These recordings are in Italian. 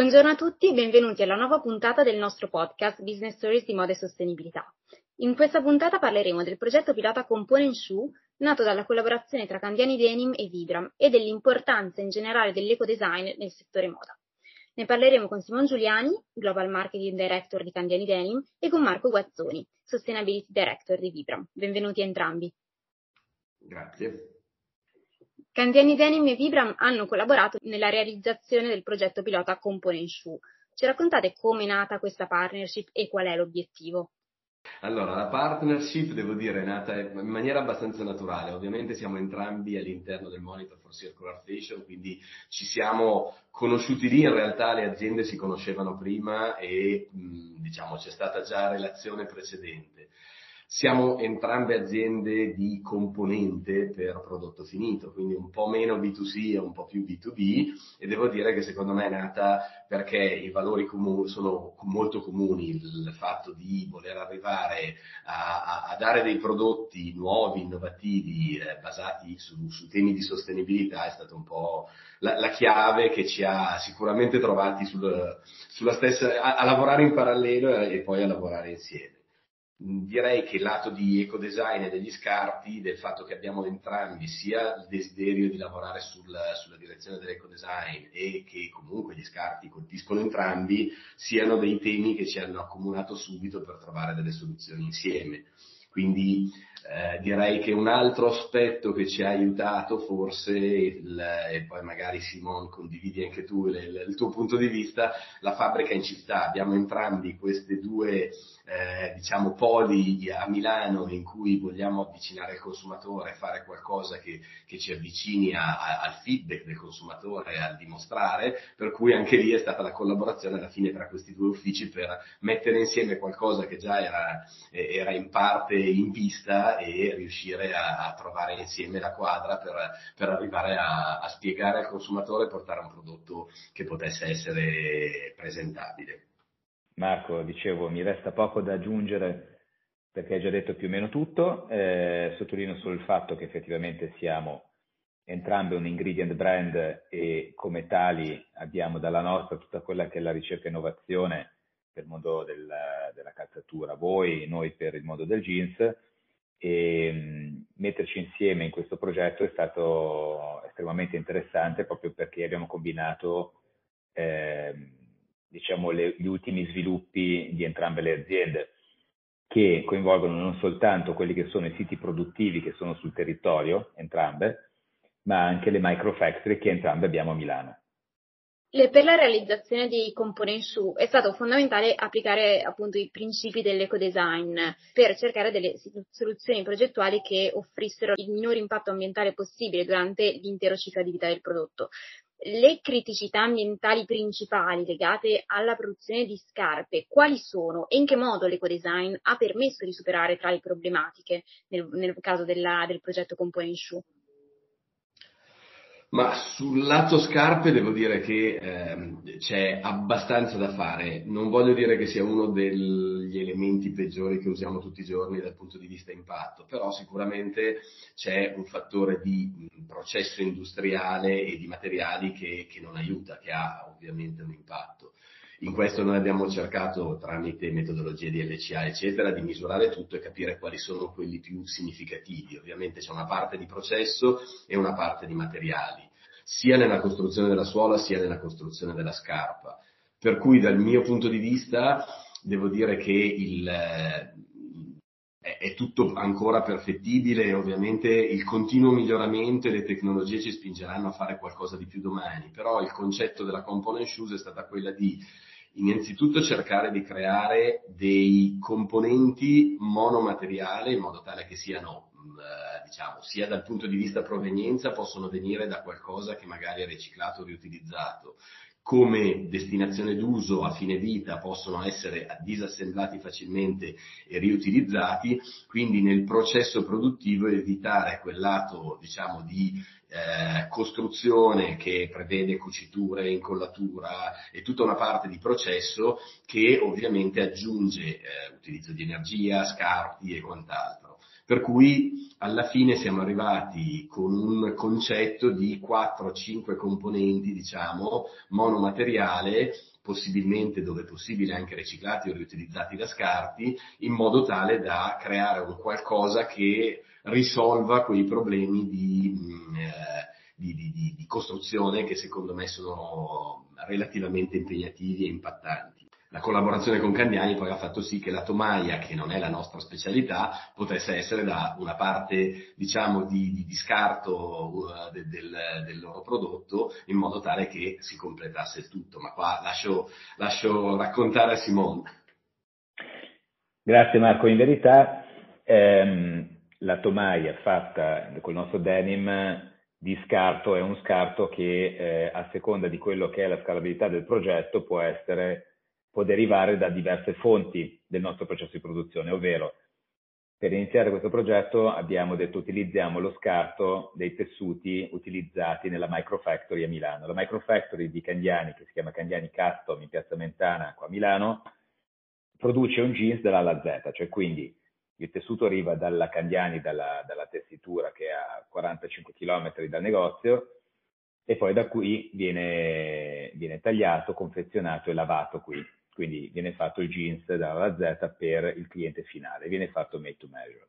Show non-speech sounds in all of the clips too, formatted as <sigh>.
Buongiorno a tutti e benvenuti alla nuova puntata del nostro podcast Business Stories di Moda e Sostenibilità. In questa puntata parleremo del progetto pilota Component Shoe, nato dalla collaborazione tra Candiani Denim e Vibram, e dell'importanza in generale dell'eco-design nel settore moda. Ne parleremo con Simon Giuliani, Global Marketing Director di Candiani Denim, e con Marco Guazzoni, Sustainability Director di Vibram. Benvenuti entrambi. Grazie. Candiani Denim e Vibram hanno collaborato nella realizzazione del progetto pilota Component Shoe. Ci raccontate come è nata questa partnership e qual è l'obiettivo? Allora, la partnership, devo dire, è nata in maniera abbastanza naturale. Ovviamente siamo entrambi all'interno del Monitor for Circular Fashion, quindi ci siamo conosciuti lì. In realtà le aziende si conoscevano prima e, diciamo, c'è stata già relazione precedente. Siamo entrambe aziende di componente per prodotto finito, quindi un po' meno B2C e un po' più B2B e devo dire che secondo me è nata perché i valori comuni sono molto comuni, il fatto di voler arrivare a, a, dare dei prodotti nuovi, innovativi, eh, basati su, su, temi di sostenibilità è stata un po' la, la chiave che ci ha sicuramente trovati sul, sulla stessa, a, a lavorare in parallelo e poi a lavorare insieme direi che il lato di ecodesign e degli scarti, del fatto che abbiamo entrambi sia il desiderio di lavorare sul, sulla direzione dell'ecodesign e che comunque gli scarti colpiscono entrambi, siano dei temi che ci hanno accomunato subito per trovare delle soluzioni insieme. Quindi eh, direi che un altro aspetto che ci ha aiutato forse, il, e poi magari Simon condividi anche tu il, il, tuo punto di vista, la fabbrica in città. Abbiamo entrambi queste due eh, diciamo poli a Milano in cui vogliamo avvicinare il consumatore, fare qualcosa che, che ci avvicini a, a, al feedback del consumatore, al dimostrare, per cui anche lì è stata la collaborazione alla fine tra questi due uffici per mettere insieme qualcosa che già era, era in parte in e riuscire a, a trovare insieme la quadra per, per arrivare a, a spiegare al consumatore e portare un prodotto che potesse essere presentabile. Marco, dicevo, mi resta poco da aggiungere perché hai già detto più o meno tutto, eh, sottolineo solo il fatto che effettivamente siamo entrambe un ingredient brand e come tali abbiamo dalla nostra tutta quella che è la ricerca e innovazione per il mondo del, della calzatura, voi, noi per il mondo del jeans e metterci insieme in questo progetto è stato estremamente interessante proprio perché abbiamo combinato eh, diciamo, le, gli ultimi sviluppi di entrambe le aziende che coinvolgono non soltanto quelli che sono i siti produttivi che sono sul territorio, entrambe, ma anche le microfactory che entrambe abbiamo a Milano. Per la realizzazione di component su è stato fondamentale applicare appunto i principi dell'ecodesign per cercare delle soluzioni progettuali che offrissero il minor impatto ambientale possibile durante l'intero ciclo di vita del prodotto. Le criticità ambientali principali legate alla produzione di scarpe, quali sono e in che modo l'ecodesign ha permesso di superare tali problematiche nel, nel caso della, del progetto Component Shoe? Ma sul lato scarpe devo dire che eh, c'è abbastanza da fare. Non voglio dire che sia uno degli elementi peggiori che usiamo tutti i giorni dal punto di vista impatto, però sicuramente c'è un fattore di processo industriale e di materiali che, che non aiuta, che ha ovviamente un impatto. In questo noi abbiamo cercato, tramite metodologie di LCA, eccetera, di misurare tutto e capire quali sono quelli più significativi. Ovviamente c'è una parte di processo e una parte di materiali, sia nella costruzione della suola sia nella costruzione della scarpa. Per cui dal mio punto di vista devo dire che il, è tutto ancora perfettibile e ovviamente il continuo miglioramento e le tecnologie ci spingeranno a fare qualcosa di più domani, però il concetto della component shoes è stata quella di innanzitutto cercare di creare dei componenti monomateriali in modo tale che siano, eh, diciamo, sia dal punto di vista provenienza possono venire da qualcosa che magari è riciclato o riutilizzato, come destinazione d'uso a fine vita possono essere disassemblati facilmente e riutilizzati, quindi nel processo produttivo evitare quel lato diciamo di eh, costruzione che prevede cuciture, incollatura e tutta una parte di processo che ovviamente aggiunge eh, utilizzo di energia, scarti e quant'altro. Per cui alla fine siamo arrivati con un concetto di 4-5 componenti, diciamo, monomateriale, possibilmente dove possibile anche riciclati o riutilizzati da scarti, in modo tale da creare un qualcosa che risolva quei problemi di, mm, eh, di, di, di costruzione che secondo me sono relativamente impegnativi e impattanti. La collaborazione con Candiani poi ha fatto sì che la tomaia, che non è la nostra specialità, potesse essere da una parte diciamo di, di, di scarto uh, de, del, del, loro prodotto in modo tale che si completasse il tutto. Ma qua lascio, lascio raccontare a Simone. Grazie Marco, in verità ehm, la tomaia fatta col nostro denim di scarto è un scarto che eh, a seconda di quello che è la scalabilità del progetto può essere può derivare da diverse fonti del nostro processo di produzione, ovvero per iniziare questo progetto abbiamo detto utilizziamo lo scarto dei tessuti utilizzati nella Microfactory a Milano. La Microfactory di Candiani, che si chiama Candiani Custom in Piazza Mentana qua a Milano, produce un jeans dall'A alla Z, cioè quindi il tessuto arriva dalla Candiani, dalla, dalla tessitura che è a 45 km dal negozio e poi da qui viene, viene tagliato, confezionato e lavato qui quindi viene fatto il jeans dalla Z per il cliente finale, viene fatto made to measure.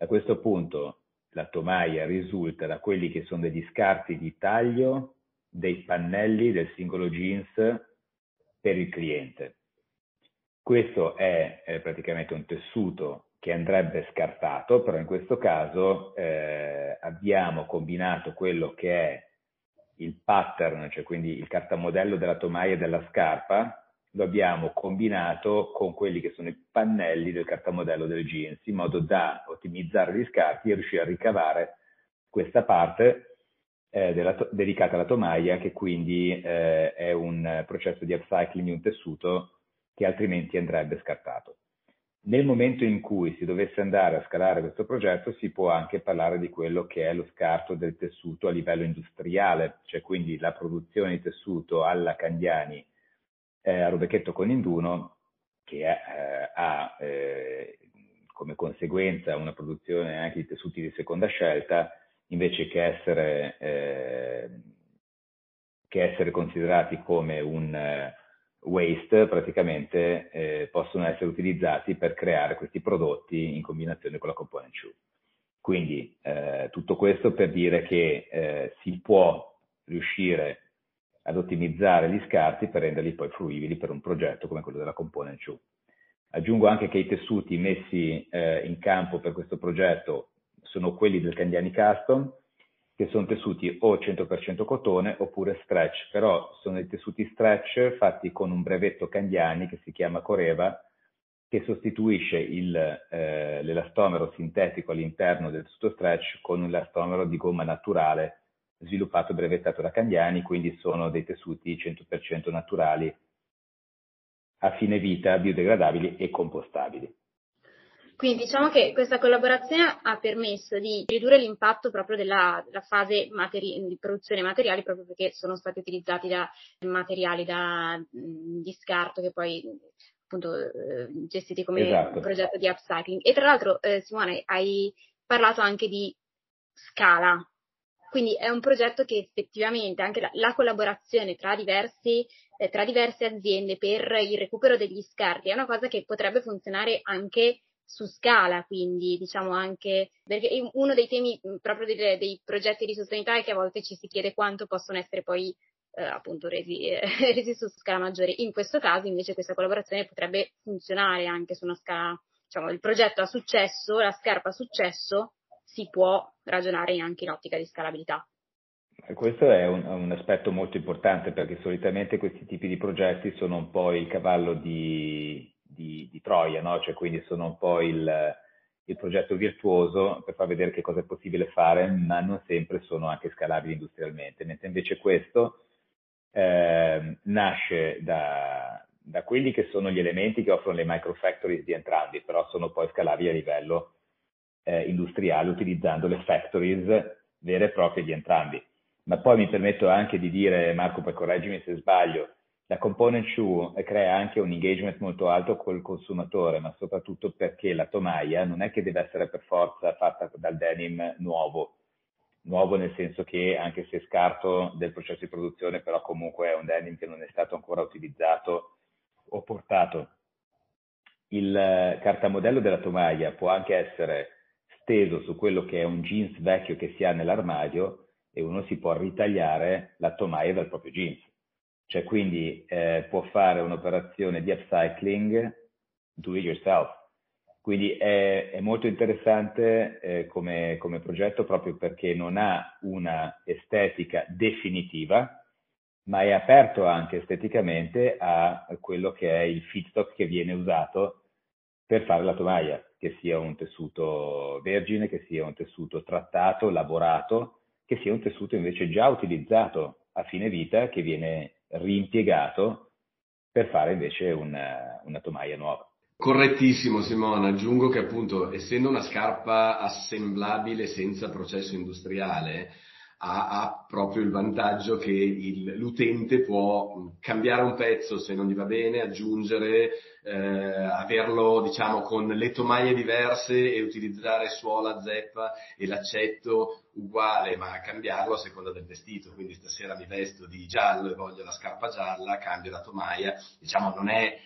A questo punto la tomaia risulta da quelli che sono degli scarti di taglio dei pannelli del singolo jeans per il cliente. Questo è, è praticamente un tessuto che andrebbe scartato, però in questo caso eh, abbiamo combinato quello che è il pattern, cioè quindi il cartamodello della tomaia e della scarpa, lo abbiamo combinato con quelli che sono i pannelli del cartamodello del jeans, in modo da ottimizzare gli scarti e riuscire a ricavare questa parte eh, della, dedicata alla tomaia, che quindi eh, è un processo di upcycling di un tessuto che altrimenti andrebbe scartato. Nel momento in cui si dovesse andare a scalare questo progetto, si può anche parlare di quello che è lo scarto del tessuto a livello industriale, cioè quindi la produzione di tessuto alla Candiani eh, a Rubechetto con Induno, che eh, ha eh, come conseguenza una produzione anche di tessuti di seconda scelta, invece che essere, eh, che essere considerati come un eh, waste, praticamente eh, possono essere utilizzati per creare questi prodotti in combinazione con la component shoe. Quindi tutto questo per dire che si può riuscire ad ottimizzare gli scarti per renderli poi fruibili per un progetto come quello della Component 2. Aggiungo anche che i tessuti messi eh, in campo per questo progetto sono quelli del Candiani Custom, che sono tessuti o 100% cotone oppure stretch, però sono dei tessuti stretch fatti con un brevetto Candiani che si chiama Coreva, che sostituisce il, eh, l'elastomero sintetico all'interno del tessuto stretch con un elastomero di gomma naturale sviluppato e brevettato da Candiani, quindi sono dei tessuti 100% naturali a fine vita, biodegradabili e compostabili. Quindi diciamo che questa collaborazione ha permesso di ridurre l'impatto proprio della, della fase materi- di produzione materiali proprio perché sono stati utilizzati da materiali da, di scarto che poi appunto eh, gestiti come esatto. progetto di upcycling. E tra l'altro eh, Simone hai parlato anche di scala quindi è un progetto che effettivamente anche la, la collaborazione tra, diversi, eh, tra diverse aziende per il recupero degli scarti è una cosa che potrebbe funzionare anche su scala, quindi diciamo anche perché uno dei temi proprio dei, dei progetti di sostenibilità è che a volte ci si chiede quanto possono essere poi eh, appunto resi, eh, <laughs> resi su scala maggiore. In questo caso invece questa collaborazione potrebbe funzionare anche su una scala, diciamo il progetto ha successo, la scarpa ha successo, si può ragionare anche in ottica di scalabilità. Questo è un, un, aspetto molto importante perché solitamente questi tipi di progetti sono un po' il cavallo di, di, di Troia, no? cioè quindi sono un po' il, il, progetto virtuoso per far vedere che cosa è possibile fare, ma non sempre sono anche scalabili industrialmente, mentre invece questo eh, nasce da, da quelli che sono gli elementi che offrono le microfactories di entrambi, però sono poi scalabili a livello eh, industriale utilizzando le factories vere e proprie di entrambi. Ma poi mi permetto anche di dire, Marco, poi correggimi se sbaglio, la component shoe crea anche un engagement molto alto col consumatore, ma soprattutto perché la tomaia non è che deve essere per forza fatta dal denim nuovo, nuovo nel senso che anche se scarto del processo di produzione, però comunque è un denim che non è stato ancora utilizzato o portato. Il cartamodello della tomaia può anche essere steso su quello che è un jeans vecchio che si ha nell'armadio e uno si può ritagliare la tomaia dal proprio jeans cioè quindi eh, può fare un'operazione di upcycling do it yourself. Quindi è, è molto interessante eh, come, come, progetto proprio perché non ha una estetica definitiva, ma è aperto anche esteticamente a quello che è il feedstock che viene usato per fare la tomaia, che sia un tessuto vergine, che sia un tessuto trattato, lavorato, che sia un tessuto invece già utilizzato a fine vita che viene rimpiegato per fare invece una, una tomaia nuova. Correttissimo Simone, aggiungo che appunto essendo una scarpa assemblabile senza processo industriale, ha, ha proprio il vantaggio che il, l'utente può cambiare un pezzo se non gli va bene, aggiungere, eh, averlo diciamo con le tomaie diverse e utilizzare suola, zeppa e l'accetto uguale, ma cambiarlo a seconda del vestito. Quindi stasera mi vesto di giallo e voglio la scarpa gialla, cambio la tomaia. Diciamo non è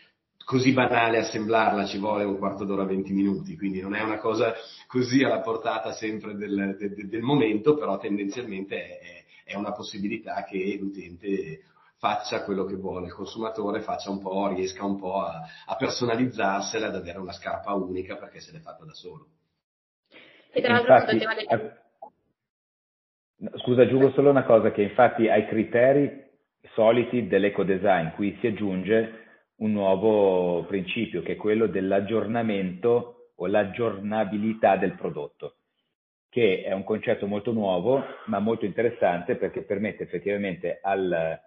così banale assemblarla, ci vuole un quarto d'ora, 20 minuti, quindi non è una cosa così alla portata sempre del, del, del momento, però tendenzialmente è, è, una possibilità che l'utente faccia quello che vuole, il consumatore faccia un po', riesca un po' a, a personalizzarsela, ad avere una scarpa unica perché se l'è fatta da solo. E tra l'altro infatti, del... Scusa, aggiungo solo una cosa, che infatti ai criteri soliti dell'eco design qui si aggiunge un nuovo principio che è quello dell'aggiornamento o l'aggiornabilità del prodotto, che è un concetto molto nuovo ma molto interessante perché permette effettivamente al,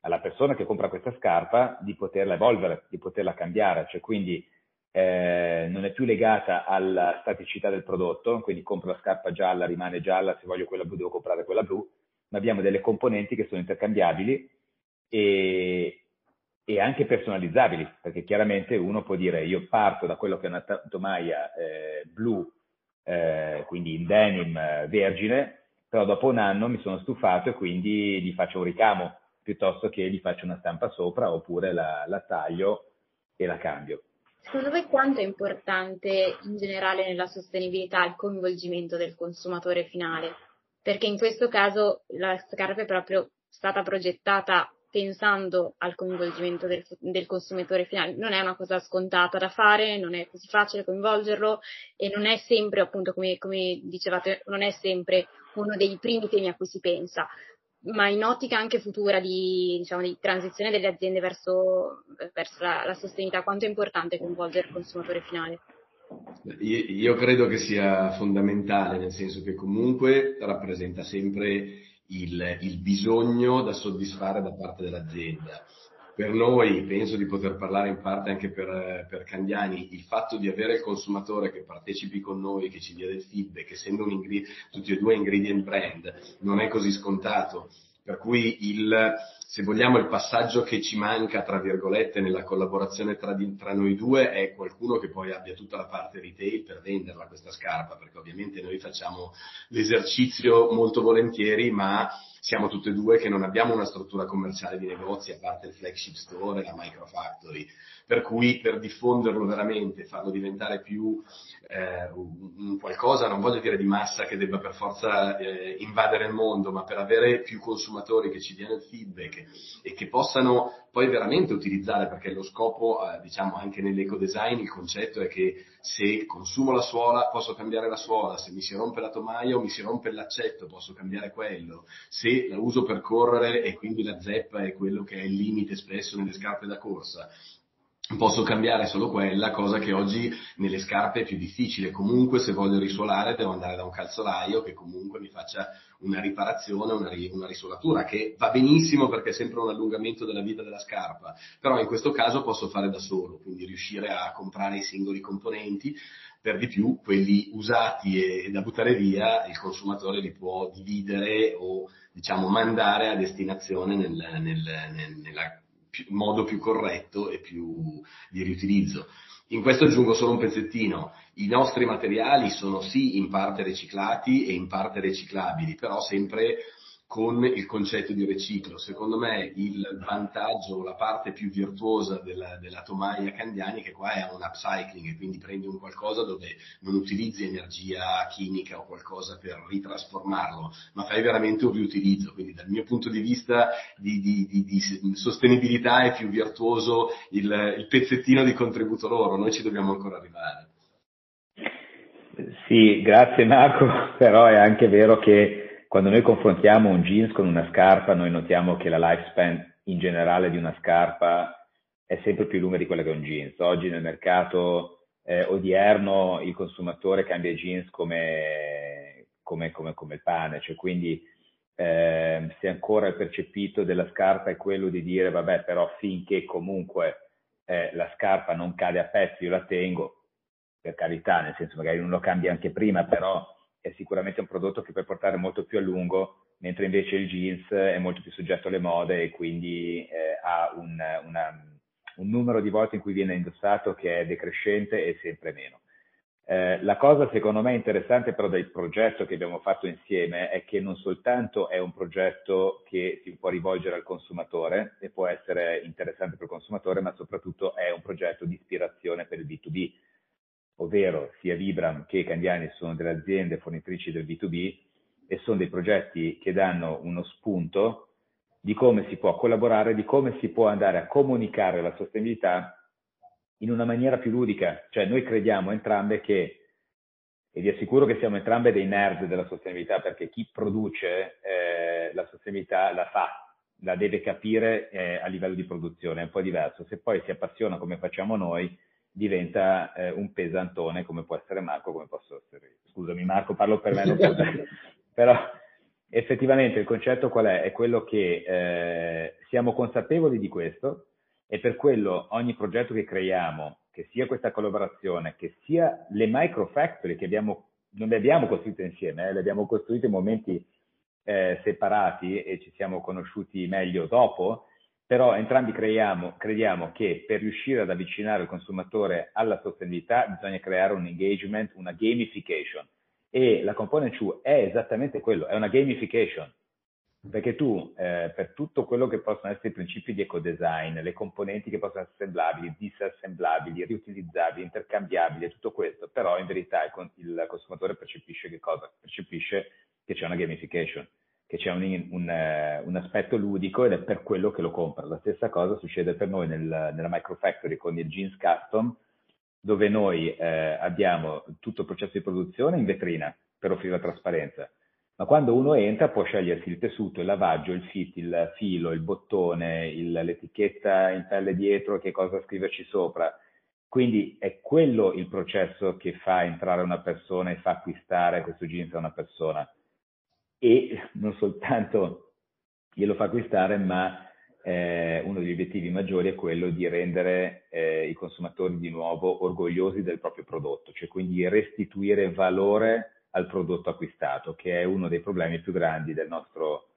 alla persona che compra questa scarpa di poterla evolvere, di poterla cambiare, cioè quindi eh, non è più legata alla staticità del prodotto, quindi compro la scarpa gialla, rimane gialla, se voglio quella blu devo comprare quella blu, ma abbiamo delle componenti che sono intercambiabili e, e anche personalizzabili, perché chiaramente uno può dire io parto da quello che è una tomaia eh, blu, eh, quindi in denim eh, vergine, però dopo un anno mi sono stufato e quindi gli faccio un ricamo piuttosto che gli faccio una stampa sopra oppure la, la taglio e la cambio. Secondo voi quanto è importante in generale nella sostenibilità il coinvolgimento del consumatore finale? Perché in questo caso la scarpa è proprio stata progettata pensando al coinvolgimento del, del, consumatore finale. Non è una cosa scontata da fare, non è così facile coinvolgerlo e non è sempre, appunto, come, come dicevate, non è sempre uno dei primi temi a cui si pensa, ma in ottica anche futura di, diciamo, di transizione delle aziende verso, verso la, la sostenibilità, quanto è importante coinvolgere il consumatore finale? Io credo che sia fondamentale, nel senso che comunque rappresenta sempre il, il bisogno da soddisfare da parte dell'azienda. Per noi, penso di poter parlare in parte anche per, per Candiani, il fatto di avere il consumatore che partecipi con noi, che ci dia del feedback, essendo un ingre- tutti e due ingredient brand, non è così scontato. Per cui il, se vogliamo, il passaggio che ci manca, tra virgolette, nella collaborazione tra, di, tra, noi due è qualcuno che poi abbia tutta la parte retail per venderla questa scarpa, perché ovviamente noi facciamo l'esercizio molto volentieri, ma siamo tutte e due che non abbiamo una struttura commerciale di negozi, a parte il flagship store e la microfactory. Per cui per diffonderlo veramente, farlo diventare più eh, un qualcosa, non voglio dire di massa che debba per forza eh, invadere il mondo, ma per avere più consumatori che ci diano il feedback e che possano poi veramente utilizzare, perché lo scopo, eh, diciamo anche nell'eco design, il concetto è che se consumo la suola posso cambiare la suola, se mi si rompe la tomaia o mi si rompe l'accetto posso cambiare quello, se la uso per correre e quindi la zeppa è quello che è il limite spesso nelle scarpe da corsa, posso cambiare solo quella, cosa che oggi nelle scarpe è più difficile. Comunque se voglio risuolare devo andare da un calzolaio che comunque mi faccia una riparazione, una, ri- una risolatura, che va benissimo perché è sempre un allungamento della vita della scarpa, però in questo caso posso fare da solo, quindi riuscire a comprare i singoli componenti, per di più quelli usati e da buttare via il consumatore li può dividere o diciamo mandare a destinazione nel, nel, nel, nella più, modo più corretto e più di riutilizzo. In questo aggiungo solo un pezzettino. I nostri materiali sono sì in parte riciclati e in parte riciclabili, però sempre con il concetto di riciclo. Secondo me il vantaggio, la parte più virtuosa della, della tomaia Candiani che qua è un upcycling e quindi prendi un qualcosa dove non utilizzi energia chimica o qualcosa per ritrasformarlo, ma fai veramente un riutilizzo. Quindi dal mio punto di vista di, di, di, di sostenibilità è più virtuoso il, il pezzettino di contributo loro, noi ci dobbiamo ancora arrivare. Sì, grazie Marco, <laughs> però è anche vero che quando noi confrontiamo un jeans con una scarpa, noi notiamo che la lifespan in generale di una scarpa è sempre più lunga di quella che è un jeans. Oggi nel mercato eh, odierno il consumatore cambia jeans come, come, come, come il pane, cioè quindi eh, se ancora il percepito della scarpa è quello di dire vabbè però finché comunque eh, la scarpa non cade a pezzi io la tengo, per carità, nel senso magari non lo cambia anche prima, però è sicuramente un prodotto che puoi portare molto più a lungo, mentre invece il jeans è molto più soggetto alle mode e quindi eh, ha un, una, un, numero di volte in cui viene indossato che è decrescente e sempre meno. Eh, la cosa secondo me interessante però del progetto che abbiamo fatto insieme è che non soltanto è un progetto che si può rivolgere al consumatore e può essere interessante per il consumatore, ma soprattutto è un progetto di ispirazione per il B2B ovvero sia Vibram che Candiani sono delle aziende fornitrici del B2B e sono dei progetti che danno uno spunto di come si può collaborare, di come si può andare a comunicare la sostenibilità in una maniera più ludica. Cioè noi crediamo entrambe che, e vi assicuro che siamo entrambe dei nerd della sostenibilità, perché chi produce eh, la sostenibilità la fa, la deve capire eh, a livello di produzione, è un po' diverso. Se poi si appassiona come facciamo noi, diventa eh, un pesantone come può essere Marco, come posso essere io. Scusami Marco, parlo per me, non <laughs> però effettivamente il concetto qual è? È quello che eh, siamo consapevoli di questo e per quello ogni progetto che creiamo, che sia questa collaborazione, che sia le microfactory che abbiamo, non le abbiamo costruite insieme, eh, le abbiamo costruite in momenti eh, separati e ci siamo conosciuti meglio dopo, però entrambi creiamo, crediamo che per riuscire ad avvicinare il consumatore alla sostenibilità bisogna creare un engagement, una gamification. E la component 2 è esattamente quello, è una gamification. Perché tu, eh, per tutto quello che possono essere i principi di ecodesign, le componenti che possono essere assemblabili, disassemblabili, riutilizzabili, intercambiabili, tutto questo, però in verità il, consumatore percepisce che cosa? Percepisce che c'è una gamification che c'è un, un, eh, un, aspetto ludico ed è per quello che lo compra. La stessa cosa succede per noi nel, nella Microfactory con il Jeans Custom, dove noi eh, abbiamo tutto il processo di produzione in vetrina per offrire la trasparenza. Ma quando uno entra può scegliersi il tessuto, il lavaggio, il fit, il filo, il bottone, il, l'etichetta in pelle dietro, che cosa scriverci sopra. Quindi è quello il processo che fa entrare una persona e fa acquistare questo jeans a una persona e non soltanto glielo fa acquistare, ma eh, uno degli obiettivi maggiori è quello di rendere eh, i consumatori di nuovo orgogliosi del proprio prodotto, cioè quindi restituire valore al prodotto acquistato, che è uno dei problemi più grandi del nostro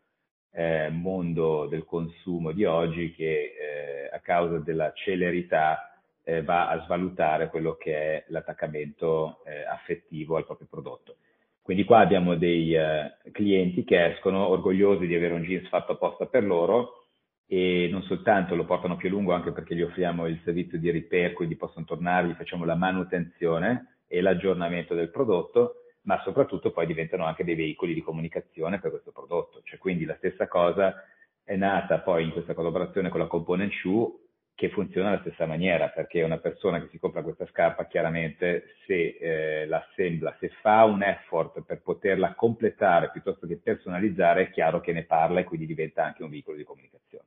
eh, mondo del consumo di oggi, che eh, a causa della celerità eh, va a svalutare quello che è l'attaccamento eh, affettivo al proprio prodotto. Quindi qua abbiamo dei eh, clienti che escono orgogliosi di avere un jeans fatto apposta per loro e non soltanto lo portano più a lungo anche perché gli offriamo il servizio di repair, quindi possono tornare, gli facciamo la manutenzione e l'aggiornamento del prodotto, ma soprattutto poi diventano anche dei veicoli di comunicazione per questo prodotto. Cioè, quindi la stessa cosa è nata poi in questa collaborazione con la Component Shoe che funziona alla stessa maniera, perché una persona che si compra questa scarpa chiaramente se eh, l'assembla, se fa un effort per poterla completare piuttosto che personalizzare, è chiaro che ne parla e quindi diventa anche un veicolo di comunicazione.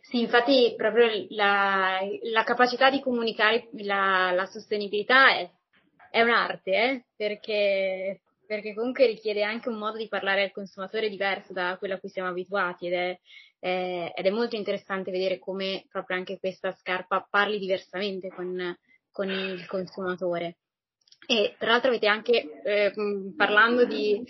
Sì, infatti proprio la, la capacità di comunicare la, la sostenibilità è, è un'arte, eh? perché, perché comunque richiede anche un modo di parlare al consumatore diverso da quello a cui siamo abituati ed è, eh, ed è molto interessante vedere come proprio anche questa scarpa parli diversamente con, con il consumatore. E tra l'altro avete anche, eh, parlando di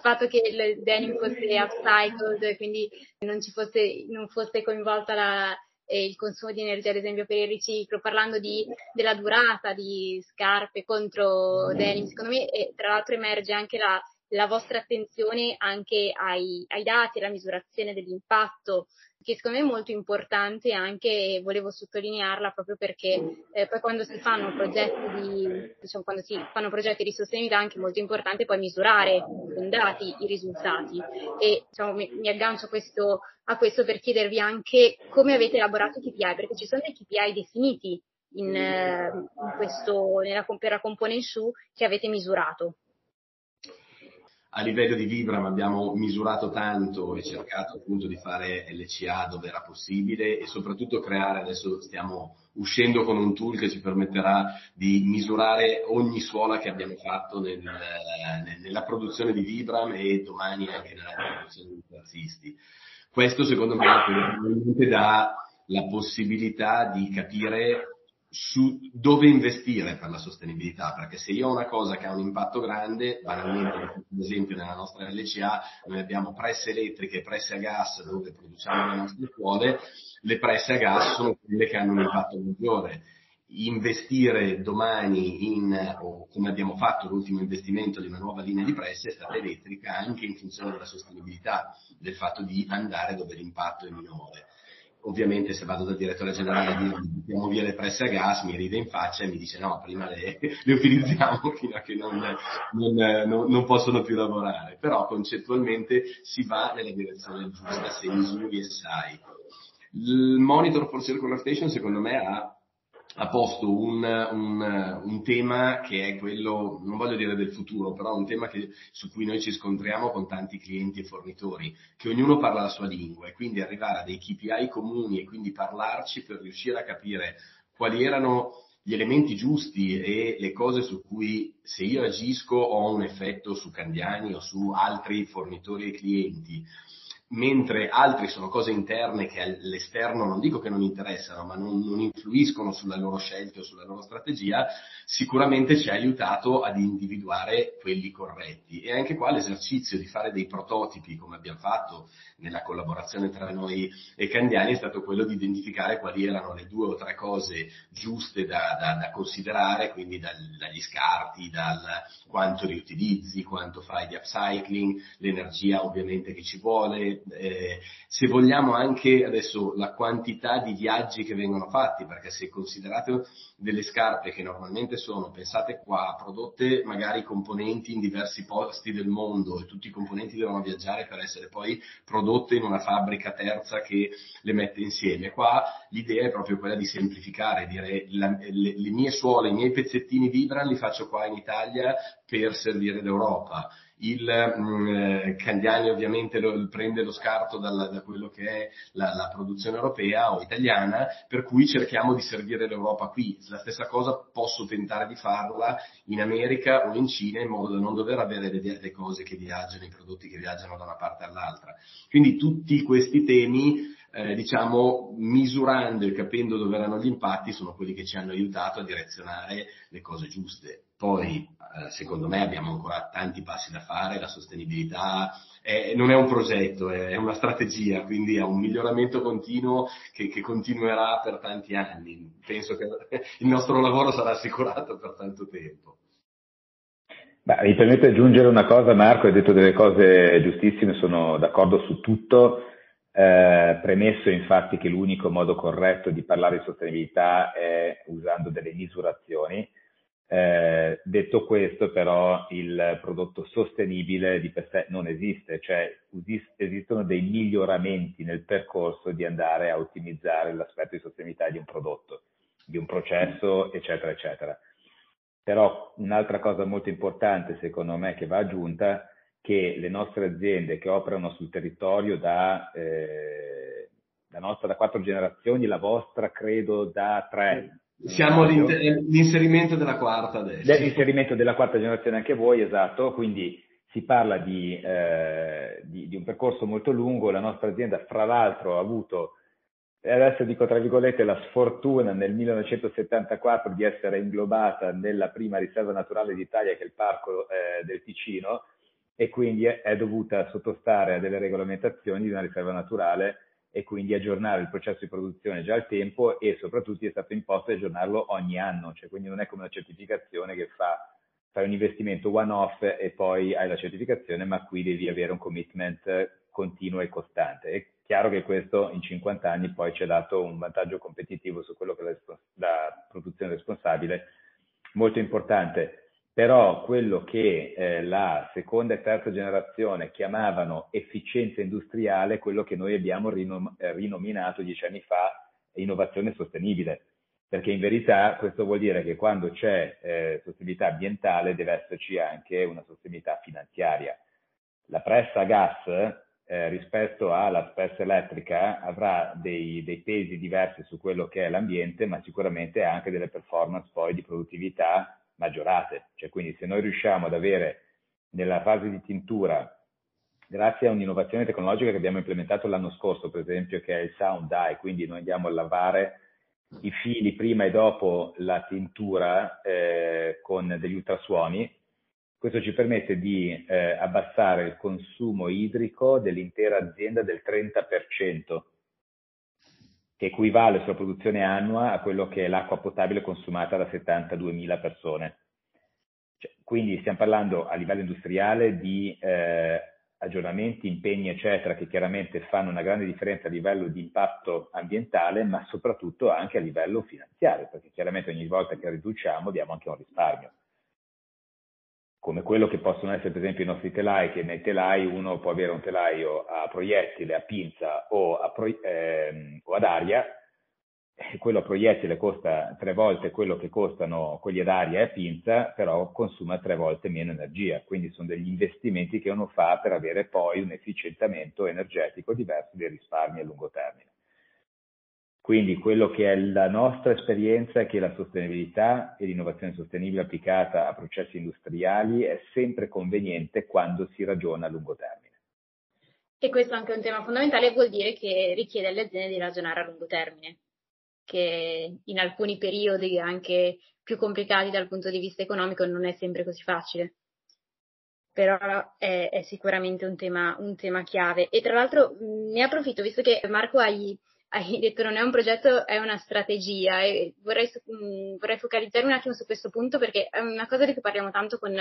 fatto che il denim fosse upcycled, quindi non, ci fosse, non fosse coinvolta la, eh, il consumo di energia, ad esempio per il riciclo, parlando di, della durata di scarpe contro denim, secondo me e tra l'altro emerge anche la, la vostra attenzione anche ai, ai dati, alla misurazione dell'impatto che secondo me è molto importante anche, volevo sottolinearla proprio perché eh, poi quando si fanno progetti di, diciamo, quando si fanno progetti di sostenibilità è anche molto importante poi misurare con dati i risultati. E diciamo, mi, mi aggancio a questo, a questo per chiedervi anche come avete elaborato i KPI, perché ci sono dei KPI definiti in, eh, in questo, nella, per la component su che avete misurato a livello di Vibram abbiamo misurato tanto e cercato appunto di fare LCA dove era possibile e soprattutto creare, adesso stiamo uscendo con un tool che ci permetterà di misurare ogni suola che abbiamo fatto nel, nella produzione di Vibram e domani anche nella produzione di terzisti. Questo secondo me dà la possibilità di capire su dove investire per la sostenibilità, perché se io ho una cosa che ha un impatto grande, banalmente, ad esempio nella nostra LCA noi abbiamo presse elettriche e presse a gas dove produciamo le nostre scuole, le presse a gas sono quelle che hanno un impatto maggiore. Investire domani in, o come abbiamo fatto l'ultimo investimento di una nuova linea di presse, è stata elettrica anche in funzione della sostenibilità, del fatto di andare dove l'impatto è minore ovviamente se vado dal direttore generale a dire mettiamo via le presse a gas, mi ride in faccia e mi dice no, prima le, <laughs> le utilizziamo <laughs> fino a che non, non, non, non, possono più lavorare. Però concettualmente si va nella direzione giusta se misuri e sai. Il monitor for circular station secondo me ha ha posto un, un, un, tema che è quello, non voglio dire del futuro, però un tema che, su cui noi ci scontriamo con tanti clienti e fornitori, che ognuno parla la sua lingua e quindi arrivare a dei KPI comuni e quindi parlarci per riuscire a capire quali erano gli elementi giusti e le cose su cui se io agisco ho un effetto su Candiani o su altri fornitori e clienti mentre altri sono cose interne che all'esterno non dico che non interessano, ma non, non, influiscono sulla loro scelta o sulla loro strategia, sicuramente ci ha aiutato ad individuare quelli corretti. E anche qua l'esercizio di fare dei prototipi, come abbiamo fatto nella collaborazione tra noi e Candiani, è stato quello di identificare quali erano le due o tre cose giuste da, da, da considerare, quindi dal, dagli scarti, dal quanto riutilizzi, quanto fai di upcycling, l'energia ovviamente che ci vuole, eh, se vogliamo anche adesso la quantità di viaggi che vengono fatti, perché se considerate delle scarpe che normalmente sono, pensate qua, prodotte magari componenti in diversi posti del mondo e tutti i componenti devono viaggiare per essere poi prodotte in una fabbrica terza che le mette insieme. Qua l'idea è proprio quella di semplificare, dire la, le, le mie suole, i miei pezzettini Vibram li faccio qua in Italia per servire l'Europa il mh, mm, eh, Candiani ovviamente lo, prende lo scarto dalla, da quello che è la, la, produzione europea o italiana, per cui cerchiamo di servire l'Europa qui. La stessa cosa posso tentare di farla in America o in Cina in modo da non dover avere le, le cose che viaggiano, i prodotti che viaggiano da una parte all'altra. Quindi tutti questi temi eh, diciamo, misurando e capendo dove erano gli impatti, sono quelli che ci hanno aiutato a direzionare le cose giuste. Poi, eh, secondo me, abbiamo ancora tanti passi da fare, la sostenibilità è, non è un progetto, è una strategia, quindi è un miglioramento continuo che, che continuerà per tanti anni. Penso che il nostro lavoro sarà assicurato per tanto tempo. Beh, mi permette di aggiungere una cosa, Marco, hai detto delle cose giustissime, sono d'accordo su tutto. Eh, premesso infatti che l'unico modo corretto di parlare di sostenibilità è usando delle misurazioni. Eh, detto questo, però, il prodotto sostenibile di per sé non esiste, cioè esistono dei miglioramenti nel percorso di andare a ottimizzare l'aspetto di sostenibilità di un prodotto, di un processo, eccetera, eccetera. Però un'altra cosa molto importante, secondo me, che va aggiunta che le nostre aziende che operano sul territorio da, eh, la nostra da quattro generazioni, la vostra credo da tre. Siamo all'inserimento della quarta adesso. L'inserimento della quarta generazione anche voi, esatto, quindi si parla di, eh, di, di, un percorso molto lungo, la nostra azienda fra l'altro ha avuto e adesso dico tra virgolette la sfortuna nel 1974 di essere inglobata nella prima riserva naturale d'Italia che è il Parco eh, del Ticino e quindi è, è dovuta sottostare a delle regolamentazioni di una riserva naturale e quindi aggiornare il processo di produzione già al tempo e soprattutto è stato imposto aggiornarlo ogni anno, cioè quindi non è come una certificazione che fa fai un investimento one off e poi hai la certificazione, ma qui devi avere un commitment continuo e costante. È chiaro che questo in 50 anni poi ci ha dato un vantaggio competitivo su quello che è la, la produzione responsabile molto importante. Però quello che eh, la seconda e terza generazione chiamavano efficienza industriale, quello che noi abbiamo rinom- eh, rinominato dieci anni fa innovazione sostenibile perché in verità questo vuol dire che quando c'è eh, sostenibilità ambientale deve esserci anche una sostenibilità finanziaria. La pressa a gas eh, rispetto alla pressa elettrica avrà dei, dei, pesi diversi su quello che è l'ambiente, ma sicuramente anche delle performance poi di produttività maggiorate. Cioè, quindi se noi riusciamo ad avere nella fase di tintura, grazie a un'innovazione tecnologica che abbiamo implementato l'anno scorso, per esempio, che è il Sound Dye, quindi noi andiamo a lavare i fili prima e dopo la tintura eh, con degli ultrasuoni. Questo ci permette di eh, abbassare il consumo idrico dell'intera azienda del 30%, che equivale sulla produzione annua a quello che è l'acqua potabile consumata da 72.000 persone. Cioè, quindi stiamo parlando a livello industriale di eh, aggiornamenti, impegni, eccetera, che chiaramente fanno una grande differenza a livello di impatto ambientale, ma soprattutto anche a livello finanziario, perché chiaramente ogni volta che riduciamo abbiamo anche un risparmio. Come quello che possono essere per esempio i nostri telai, che nei telai uno può avere un telaio a proiettile, a pinza o, a pro, ehm, o ad aria, quello a proiettile costa tre volte quello che costano quelli ad aria e a pinza, però consuma tre volte meno energia. Quindi sono degli investimenti che uno fa per avere poi un efficientamento energetico diverso dei risparmi a lungo termine. Quindi quello che è la nostra esperienza è che la sostenibilità e l'innovazione sostenibile applicata a processi industriali è sempre conveniente quando si ragiona a lungo termine. E questo è anche un tema fondamentale, vuol dire che richiede alle aziende di ragionare a lungo termine che in alcuni periodi anche più complicati dal punto di vista economico non è sempre così facile. Però è, è sicuramente un tema, un tema, chiave. E tra l'altro ne approfitto, visto che Marco hai, hai detto non è un progetto, è una strategia e vorrei, vorrei, focalizzare un attimo su questo punto perché è una cosa di cui parliamo tanto con,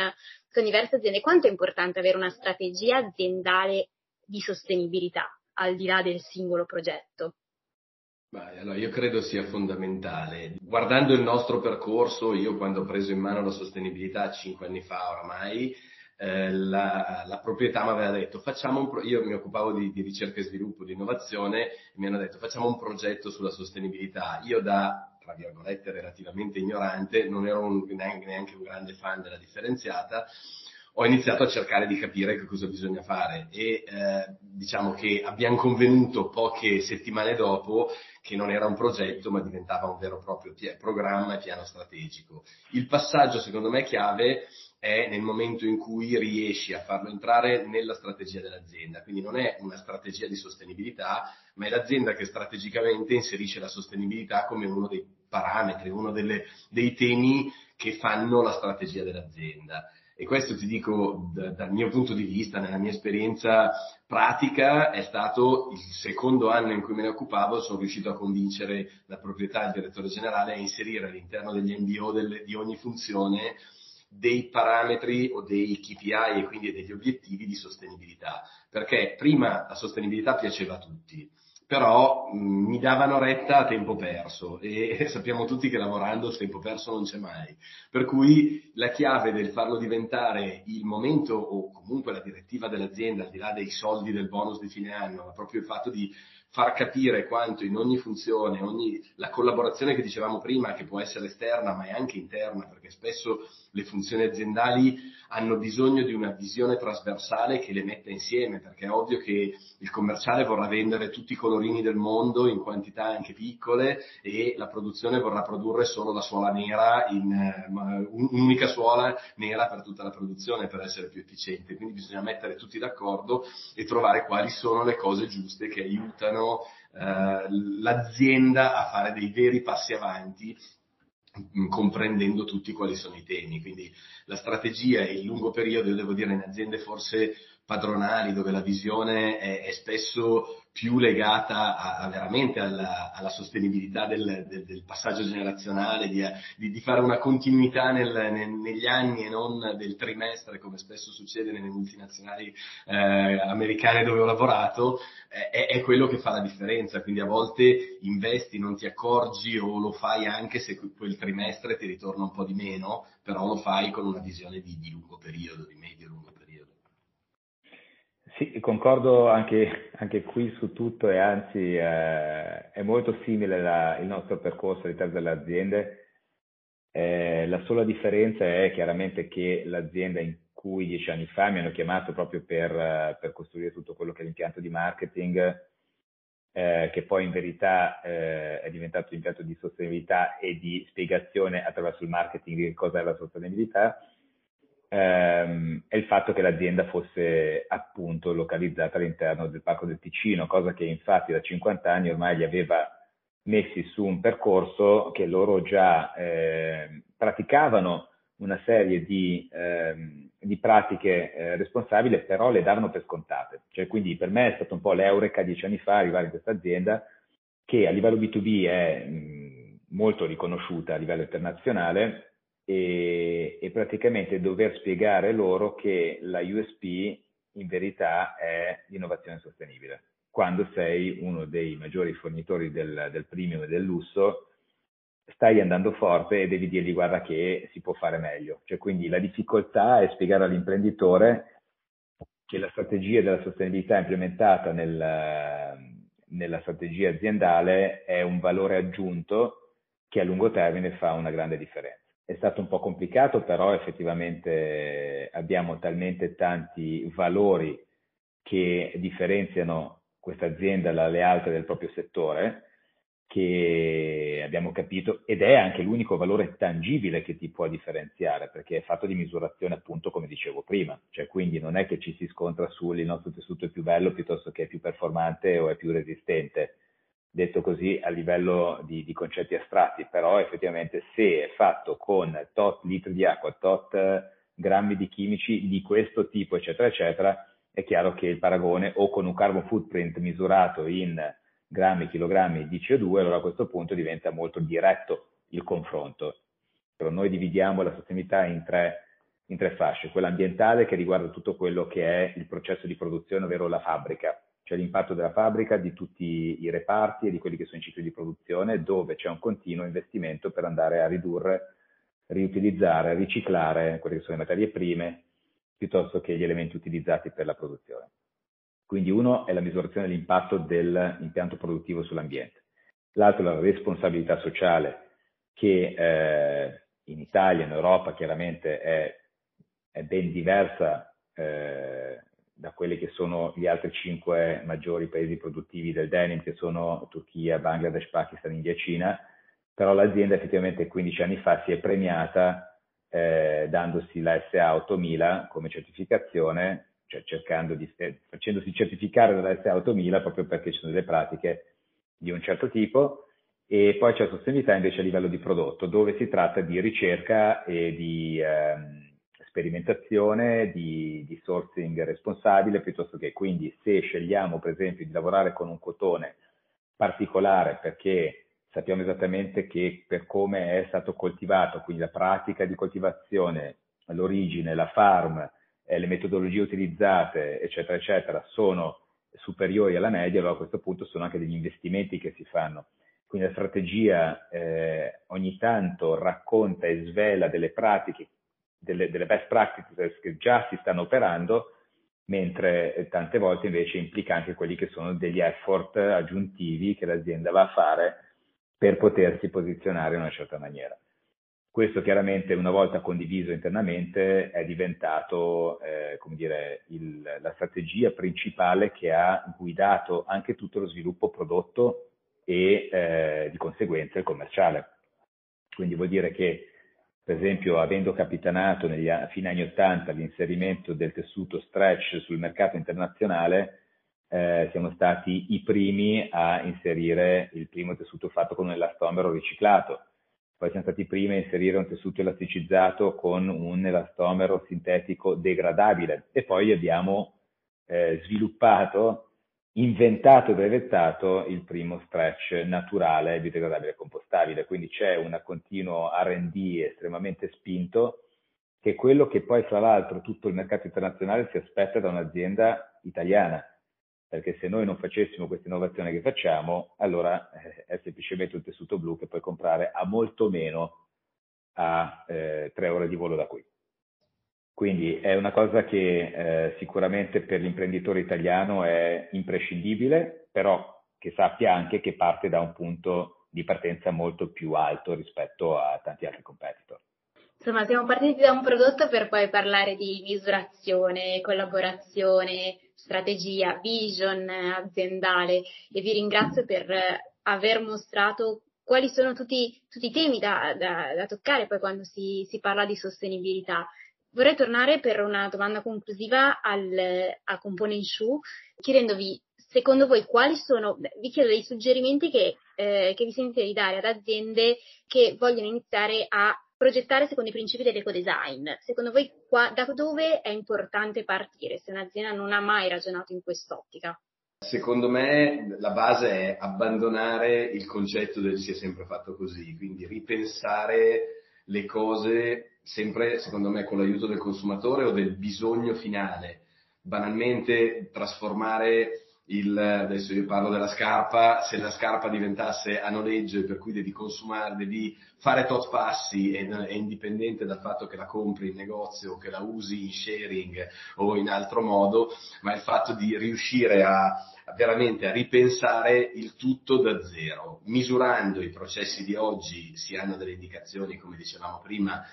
con diverse aziende. Quanto è importante avere una strategia aziendale di sostenibilità al di là del singolo progetto? Beh, allora io credo sia fondamentale. Guardando il nostro percorso, io quando ho preso in mano la sostenibilità cinque anni fa oramai, eh, la, la, proprietà mi aveva detto facciamo un pro- io mi occupavo di, di, ricerca e sviluppo, di innovazione, e mi hanno detto facciamo un progetto sulla sostenibilità. Io da, tra virgolette, relativamente ignorante, non ero un, neanche, neanche un grande fan della differenziata, ho iniziato a cercare di capire che cosa bisogna fare e eh, diciamo che abbiamo convenuto poche settimane dopo che non era un progetto ma diventava un vero e proprio programma e piano strategico. Il passaggio secondo me chiave è nel momento in cui riesci a farlo entrare nella strategia dell'azienda, quindi non è una strategia di sostenibilità, ma è l'azienda che strategicamente inserisce la sostenibilità come uno dei parametri, uno delle, dei temi che fanno la strategia dell'azienda. E questo ti dico da, dal mio punto di vista, nella mia esperienza pratica, è stato il secondo anno in cui me ne occupavo, sono riuscito a convincere la proprietà e il direttore generale a inserire all'interno degli MBO del, di ogni funzione dei parametri o dei KPI e quindi degli obiettivi di sostenibilità. Perché prima la sostenibilità piaceva a tutti però mh, mm, mi davano retta a tempo perso e <laughs> sappiamo tutti che lavorando il tempo perso non c'è mai. Per cui la chiave del farlo diventare il momento o comunque la direttiva dell'azienda, al di là dei soldi del bonus di fine anno, ma proprio il fatto di far capire quanto in ogni funzione, ogni, la collaborazione che dicevamo prima, che può essere esterna ma è anche interna, perché spesso le funzioni aziendali hanno bisogno di una visione trasversale che le metta insieme, perché è ovvio che il commerciale vorrà vendere tutti i colorini del mondo in quantità anche piccole e la produzione vorrà produrre solo la suola nera in un'unica suola nera per tutta la produzione per essere più efficiente. Quindi bisogna mettere tutti d'accordo e trovare quali sono le cose giuste che aiutano aiutano eh, l'azienda a fare dei veri passi avanti comprendendo tutti quali sono i temi. Quindi la strategia e il lungo periodo, io devo dire, in aziende forse padronali dove la visione è, è spesso più legata a, a veramente alla, alla sostenibilità del, del, del, passaggio generazionale, di, di, di fare una continuità nel, nel, negli anni e non del trimestre come spesso succede nelle multinazionali eh, americane dove ho lavorato, eh, è, è, quello che fa la differenza. Quindi a volte investi, non ti accorgi o lo fai anche se quel trimestre ti ritorna un po' di meno, però lo fai con una visione di, di lungo periodo, di medio-lungo periodo. Sì, concordo anche, anche, qui su tutto e anzi eh, è molto simile la, il nostro percorso all'interno delle aziende. Eh, la sola differenza è chiaramente che l'azienda in cui dieci anni fa mi hanno chiamato proprio per, per costruire tutto quello che è l'impianto di marketing, eh, che poi in verità eh, è diventato l'impianto di sostenibilità e di spiegazione attraverso il marketing di cosa è la sostenibilità, ehm, è il fatto che l'azienda fosse appunto localizzata all'interno del Parco del Ticino, cosa che infatti da 50 anni ormai li aveva messi su un percorso che loro già eh, praticavano una serie di, ehm, di pratiche eh, responsabili, però le davano per scontate. Cioè, quindi per me è stato un po' l'eureka dieci anni fa arrivare in questa azienda che a livello B2B è mh, molto riconosciuta a livello internazionale, e, e praticamente dover spiegare loro che la USP in verità è l'innovazione sostenibile. Quando sei uno dei maggiori fornitori del, del premium e del lusso, stai andando forte e devi dirgli guarda che si può fare meglio. Cioè, quindi la difficoltà è spiegare all'imprenditore che la strategia della sostenibilità implementata nel, nella strategia aziendale è un valore aggiunto che a lungo termine fa una grande differenza. È stato un po' complicato, però effettivamente abbiamo talmente tanti valori che differenziano questa azienda dalle altre del proprio settore che abbiamo capito ed è anche l'unico valore tangibile che ti può differenziare perché è fatto di misurazione appunto come dicevo prima, cioè quindi non è che ci si scontra sul nostro tessuto è più bello piuttosto che è più performante o è più resistente, detto così a livello di, di, concetti astratti, però effettivamente se è fatto con tot litri di acqua, tot grammi di chimici di questo tipo, eccetera, eccetera, è chiaro che il paragone o con un carbon footprint misurato in grammi, chilogrammi di CO2, allora a questo punto diventa molto diretto il confronto. Però noi dividiamo la sostenibilità in tre, in tre fasce, quella ambientale che riguarda tutto quello che è il processo di produzione, ovvero la fabbrica, cioè l'impatto della fabbrica, di tutti i reparti e di quelli che sono i cicli di produzione, dove c'è un continuo investimento per andare a ridurre, riutilizzare, riciclare quelle che sono le materie prime, piuttosto che gli elementi utilizzati per la produzione. Quindi uno è la misurazione dell'impatto dell'impianto produttivo sull'ambiente. L'altro è la responsabilità sociale, che eh, in Italia, in Europa chiaramente è, è ben diversa eh, da quelli che sono gli altri cinque maggiori paesi produttivi del denim, che sono Turchia, Bangladesh, Pakistan, India e Cina, però l'azienda effettivamente 15 anni fa si è premiata eh, dandosi la SA 8000 come certificazione, cioè di, eh, facendosi certificare dalla SA 8000 proprio perché ci sono delle pratiche di un certo tipo, e poi c'è la sostenibilità invece a livello di prodotto, dove si tratta di ricerca e di... Ehm, sperimentazione di, di, sourcing responsabile, piuttosto che quindi se scegliamo per esempio di lavorare con un cotone particolare perché sappiamo esattamente che per come è stato coltivato, quindi la pratica di coltivazione, l'origine, la farm, eh, le metodologie utilizzate, eccetera, eccetera, sono superiori alla media, allora a questo punto sono anche degli investimenti che si fanno. Quindi la strategia eh, ogni tanto racconta e svela delle pratiche delle, delle best practices che già si stanno operando, mentre eh, tante volte invece implica anche quelli che sono degli effort aggiuntivi che l'azienda va a fare per potersi posizionare in una certa maniera. Questo chiaramente una volta condiviso internamente è diventato eh, come dire, il, la strategia principale che ha guidato anche tutto lo sviluppo prodotto e eh, di conseguenza il commerciale. Quindi vuol dire che per esempio avendo capitanato negli a fine anni 80 l'inserimento del tessuto stretch sul mercato internazionale, eh, siamo stati i primi a inserire il primo tessuto fatto con un elastomero riciclato. Poi siamo stati i primi a inserire un tessuto elasticizzato con un elastomero sintetico degradabile e poi abbiamo eh, sviluppato inventato e brevettato il primo stretch naturale biodegradabile e compostabile, quindi c'è un continuo R&D estremamente spinto che è quello che poi fra l'altro tutto il mercato internazionale si aspetta da un'azienda italiana, perché se noi non facessimo questa innovazione che facciamo, allora eh, è semplicemente un tessuto blu che puoi comprare a molto meno a eh, tre ore di volo da qui. Quindi è una cosa che eh, sicuramente per l'imprenditore italiano è imprescindibile, però che sappia anche che parte da un punto di partenza molto più alto rispetto a tanti altri competitor. Insomma, siamo partiti da un prodotto per poi parlare di misurazione, collaborazione, strategia, vision aziendale e vi ringrazio per aver mostrato quali sono tutti, tutti i temi da, da, da, toccare poi quando si, si parla di sostenibilità. Vorrei tornare per una domanda conclusiva al, a Component Shoe, chiedendovi secondo voi quali sono, vi chiedo dei suggerimenti che, eh, che vi sentite di dare ad aziende che vogliono iniziare a progettare secondo i principi dell'ecodesign. Secondo voi qua, da dove è importante partire se un'azienda non ha mai ragionato in quest'ottica? Secondo me la base è abbandonare il concetto del si è sempre fatto così, quindi ripensare le cose sempre, secondo me, con l'aiuto del consumatore o del bisogno finale. Banalmente trasformare il, adesso io parlo della scarpa, se la scarpa diventasse a noleggio e per cui devi consumare, devi fare tot passi e è indipendente dal fatto che la compri in negozio che la usi in sharing o in altro modo, ma il fatto di riuscire a, a veramente a ripensare il tutto da zero, misurando i processi di oggi si hanno delle indicazioni, come dicevamo prima,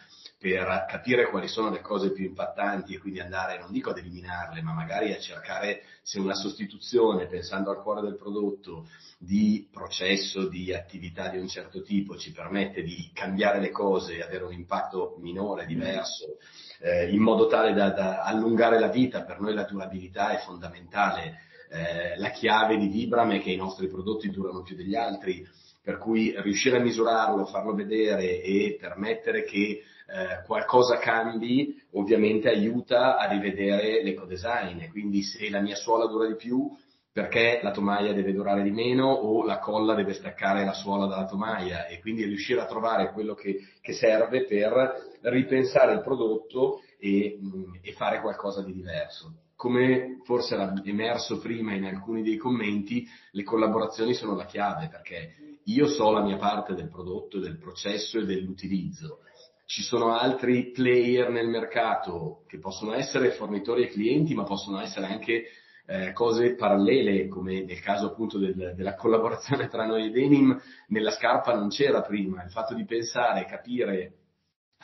per capire quali sono le cose più impattanti e quindi andare, non dico ad eliminarle, ma magari a cercare se una sostituzione, pensando al cuore del prodotto, di processo, di attività di un certo tipo ci permette di cambiare le cose e avere un impatto minore, diverso, eh, in modo tale da, da, allungare la vita. Per noi la durabilità è fondamentale. Eh, la chiave di Vibram è che i nostri prodotti durano più degli altri, per cui riuscire a misurarlo, farlo vedere e permettere che eh, qualcosa cambi, ovviamente aiuta a rivedere l'ecodesign. Quindi se la mia suola dura di più, perché la tomaia deve durare di meno o la colla deve staccare la suola dalla tomaia? E quindi riuscire a trovare quello che, che serve per ripensare il prodotto e, mh, e fare qualcosa di diverso. Come forse era emerso prima in alcuni dei commenti, le collaborazioni sono la chiave perché io so la mia parte del prodotto, del processo e dell'utilizzo ci sono altri player nel mercato che possono essere fornitori e clienti, ma possono essere anche eh, cose parallele, come nel caso appunto del, della collaborazione tra noi e Denim, nella scarpa non c'era prima. Il fatto di pensare, capire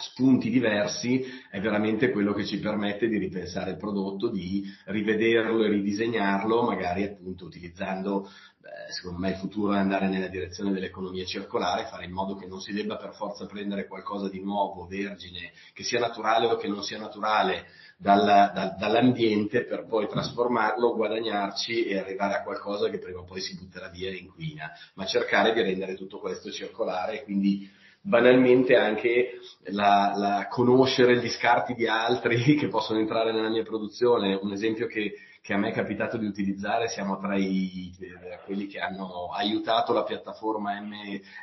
spunti diversi è veramente quello che ci permette di ripensare il prodotto, di rivederlo e ridisegnarlo, magari appunto utilizzando Beh, secondo me il futuro è andare nella direzione dell'economia circolare, fare in modo che non si debba per forza prendere qualcosa di nuovo, vergine, che sia naturale o che non sia naturale dal, dal, dall'ambiente per poi trasformarlo, guadagnarci e arrivare a qualcosa che prima o poi si butterà via e inquina, ma cercare di rendere tutto questo circolare e quindi banalmente anche la, la conoscere gli scarti di altri <laughs> che possono entrare nella mia produzione. Un esempio che che a me è capitato di utilizzare, siamo tra i, eh, quelli che hanno aiutato la piattaforma M,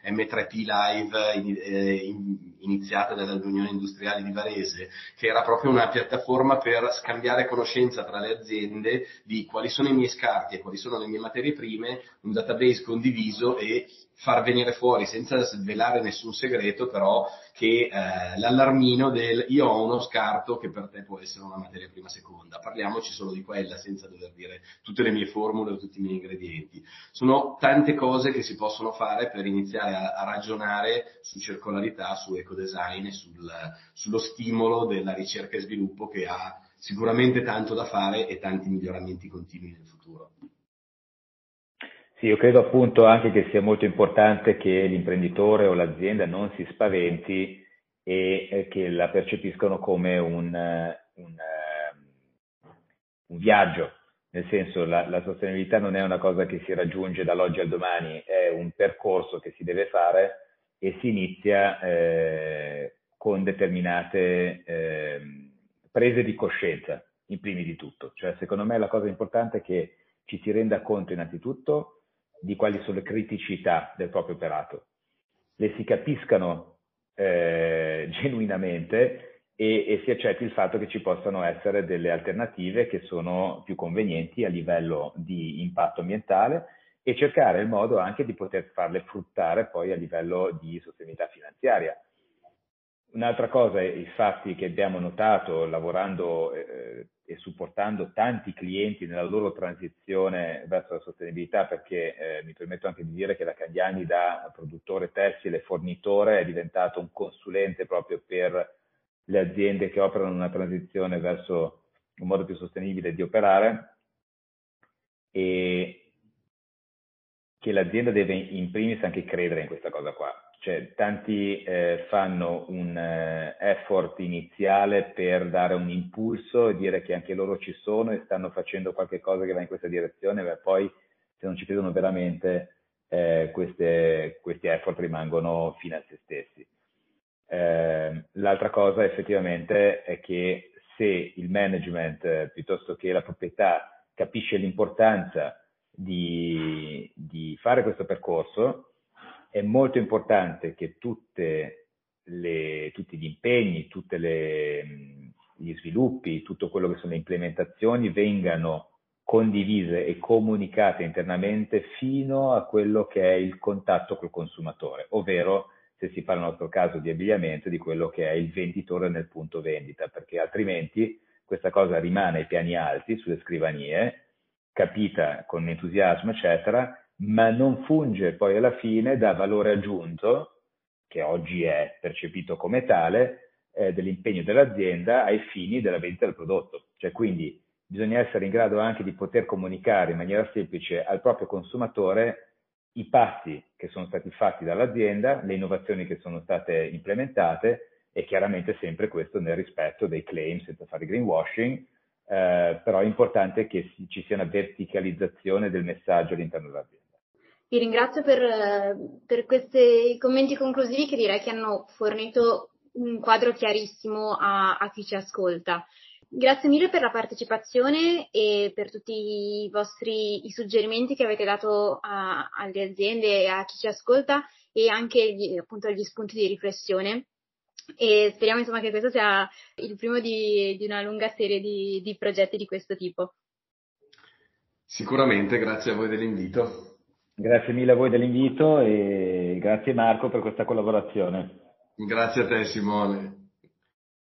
M3P Live in, eh, in, iniziata dall'Unione Industriale di Varese, che era proprio una piattaforma per scambiare conoscenza tra le aziende di quali sono i miei scarti e quali sono le mie materie prime, un database condiviso e far venire fuori senza svelare nessun segreto, però che eh, l'allarmino del io ho uno scarto che per te può essere una materia prima seconda, parliamoci solo di quella senza dover dire tutte le mie formule o tutti i miei ingredienti. Sono tante cose che si possono fare per iniziare a, a ragionare su circolarità, su ecodesign e sul, sullo stimolo della ricerca e sviluppo che ha sicuramente tanto da fare e tanti miglioramenti continui nel futuro. Sì, io credo appunto anche che sia molto importante che l'imprenditore o l'azienda non si spaventi e che la percepiscono come un, un, un viaggio, nel senso la, la, sostenibilità non è una cosa che si raggiunge dall'oggi al domani, è un percorso che si deve fare e si inizia eh, con determinate eh, prese di coscienza, in primi di tutto. Cioè, secondo me la cosa importante è che ci si renda conto innanzitutto di quali sono le criticità del proprio operato, le si capiscano eh, <laughs> genuinamente e, e, si accetti il fatto che ci possano essere delle alternative che sono più convenienti a livello di impatto ambientale e cercare il modo anche di poter farle fruttare poi a livello di sostenibilità finanziaria. Un'altra cosa, infatti, che abbiamo notato lavorando eh, e supportando tanti clienti nella loro transizione verso la sostenibilità, perché eh, mi permetto anche di dire che la Candiani da produttore tessile, fornitore, è diventato un consulente proprio per le aziende che operano una transizione verso un modo più sostenibile di operare e che l'azienda deve in primis anche credere in questa cosa qua. Cioè, tanti eh, fanno un eh, effort iniziale per dare un impulso e dire che anche loro ci sono e stanno facendo qualche cosa che va in questa direzione, ma poi se non ci credono veramente eh, queste, questi effort rimangono fine a se stessi. Eh, l'altra cosa effettivamente è che se il management eh, piuttosto che la proprietà capisce l'importanza di, di fare questo percorso, è molto importante che le, tutti gli impegni, tutti gli sviluppi, tutto quello che sono le implementazioni vengano condivise e comunicate internamente fino a quello che è il contatto col consumatore, ovvero se si fa nel nostro caso di abbigliamento, di quello che è il venditore nel punto vendita, perché altrimenti questa cosa rimane ai piani alti, sulle scrivanie, capita con entusiasmo, eccetera, ma non funge poi alla fine da valore aggiunto, che oggi è percepito come tale, eh, dell'impegno dell'azienda ai fini della vendita del prodotto. Cioè quindi bisogna essere in grado anche di poter comunicare in maniera semplice al proprio consumatore i passi che sono stati fatti dall'azienda, le innovazioni che sono state implementate e chiaramente sempre questo nel rispetto dei claim senza fare greenwashing, eh, però è importante che ci sia una verticalizzazione del messaggio all'interno dell'azienda. Vi ringrazio per, per questi commenti conclusivi che direi che hanno fornito un quadro chiarissimo a, a chi ci ascolta. Grazie mille per la partecipazione e per tutti i vostri i suggerimenti che avete dato a, alle aziende e a chi ci ascolta e anche gli, appunto gli spunti di riflessione. E speriamo insomma che questo sia il primo di, di una lunga serie di, di progetti di questo tipo. Sicuramente, grazie a voi dell'invito. Grazie mille a voi dell'invito e grazie Marco per questa collaborazione. Grazie a te Simone.